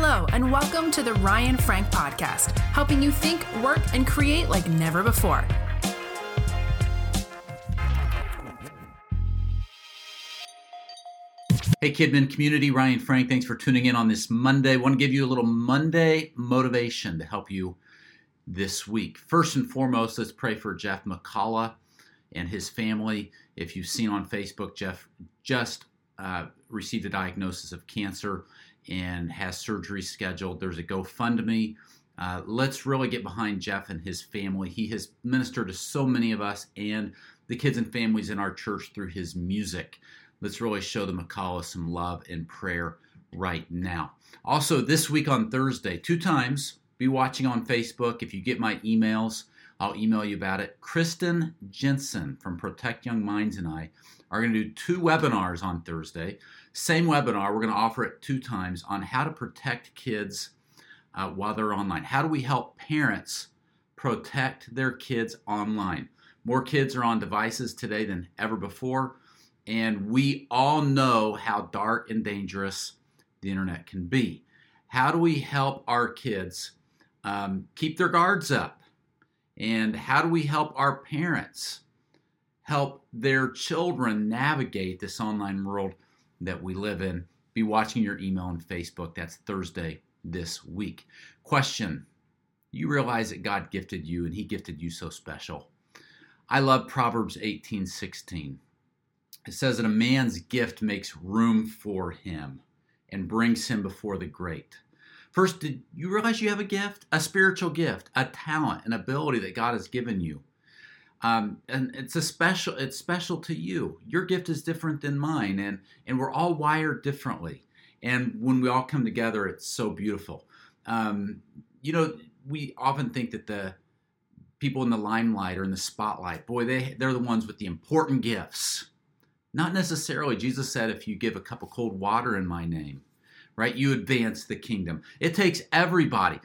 Hello, and welcome to the Ryan Frank Podcast, helping you think, work, and create like never before. Hey, KidzMatter community, Ryan Frank, thanks for tuning in on this Monday. I want to give you a little Monday motivation to help you this week. First and foremost, let's pray for Jeff McCullough and his family. If you've seen on Facebook, Jeff just uh, received a diagnosis of cancer and has surgery scheduled. There's a GoFundMe. Uh, let's really get behind Jeff and his family. He has ministered to so many of us and the kids and families in our church through his music. Let's really show the McCullough some love and prayer right now. Also, this week on Thursday, two times, be watching on Facebook. If you get my emails, I'll email you about it. Kristen Jensen from Protect Young Minds and I are going to do two webinars on Thursday. Same webinar, we're going to offer it two times on how to protect kids uh, while they're online. How do we help parents protect their kids online? More kids are on devices today than ever before, and we all know how dark and dangerous the internet can be. How do we help our kids um, keep their guards up? And how do we help our parents help their children navigate this online world that we live in. Be watching your email and Facebook. That's Thursday this week. Question You realize that God gifted you and He gifted you so special. I love Proverbs 18 16. It says that a man's gift makes room for him and brings him before the great. First, did you realize you have a gift? A spiritual gift, a talent, an ability that God has given you. Um, and it's a special it's special to you. Your gift is different than mine and and we're all wired differently. And when we all come together it's so beautiful. Um, you know we often think that the people in the limelight or in the spotlight boy they they're the ones with the important gifts. Not necessarily. Jesus said if you give a cup of cold water in my name right you advance the kingdom it takes everybody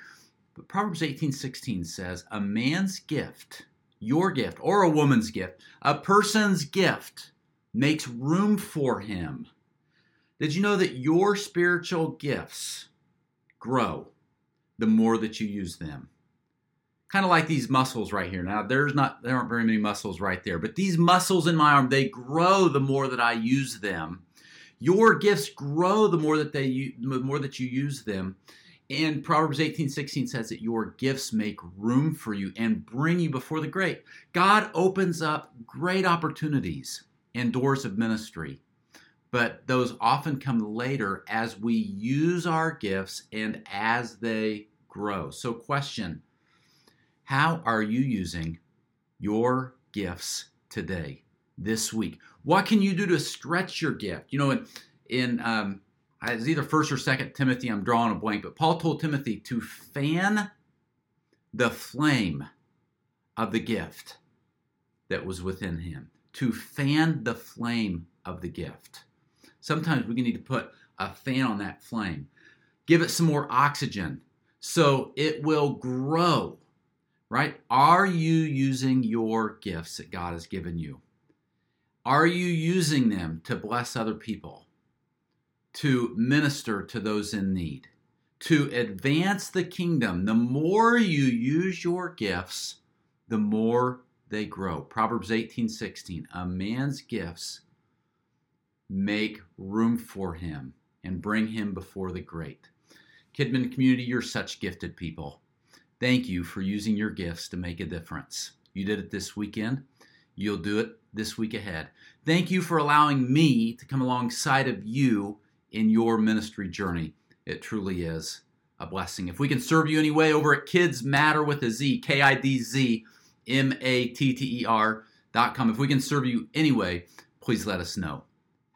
but proverbs 18 16 says a man's gift your gift or a woman's gift, a person's gift makes room for him. Did you know that your spiritual gifts grow the more that you use them? Kind of like these muscles right here. Now, there's not there aren't very many muscles right there, but these muscles in my arm, they grow the more that I use them. Your gifts grow the more that they the more that you use them. And Proverbs 18 16 says that your gifts make room for you and bring you before the great. God opens up great opportunities and doors of ministry, but those often come later as we use our gifts and as they grow. So, question How are you using your gifts today, this week? What can you do to stretch your gift? You know, in, in um, it's either first or second Timothy, I'm drawing a blank, but Paul told Timothy to fan the flame of the gift that was within him. To fan the flame of the gift. Sometimes we need to put a fan on that flame, give it some more oxygen so it will grow, right? Are you using your gifts that God has given you? Are you using them to bless other people? to minister to those in need, to advance the kingdom. The more you use your gifts, the more they grow. Proverbs 18 16. A man's gifts make room for him and bring him before the great. KidzMatter community, you're such gifted people. Thank you for using your gifts to make a difference. You did it this weekend. You'll do it this week ahead. Thank you for allowing me to come alongside of you in your ministry journey. It truly is a blessing. If we can serve you anyway over at Kids Matter with a Z, K I D Z M A T T E R dot com. If we can serve you anyway, please let us know.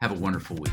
Have a wonderful week.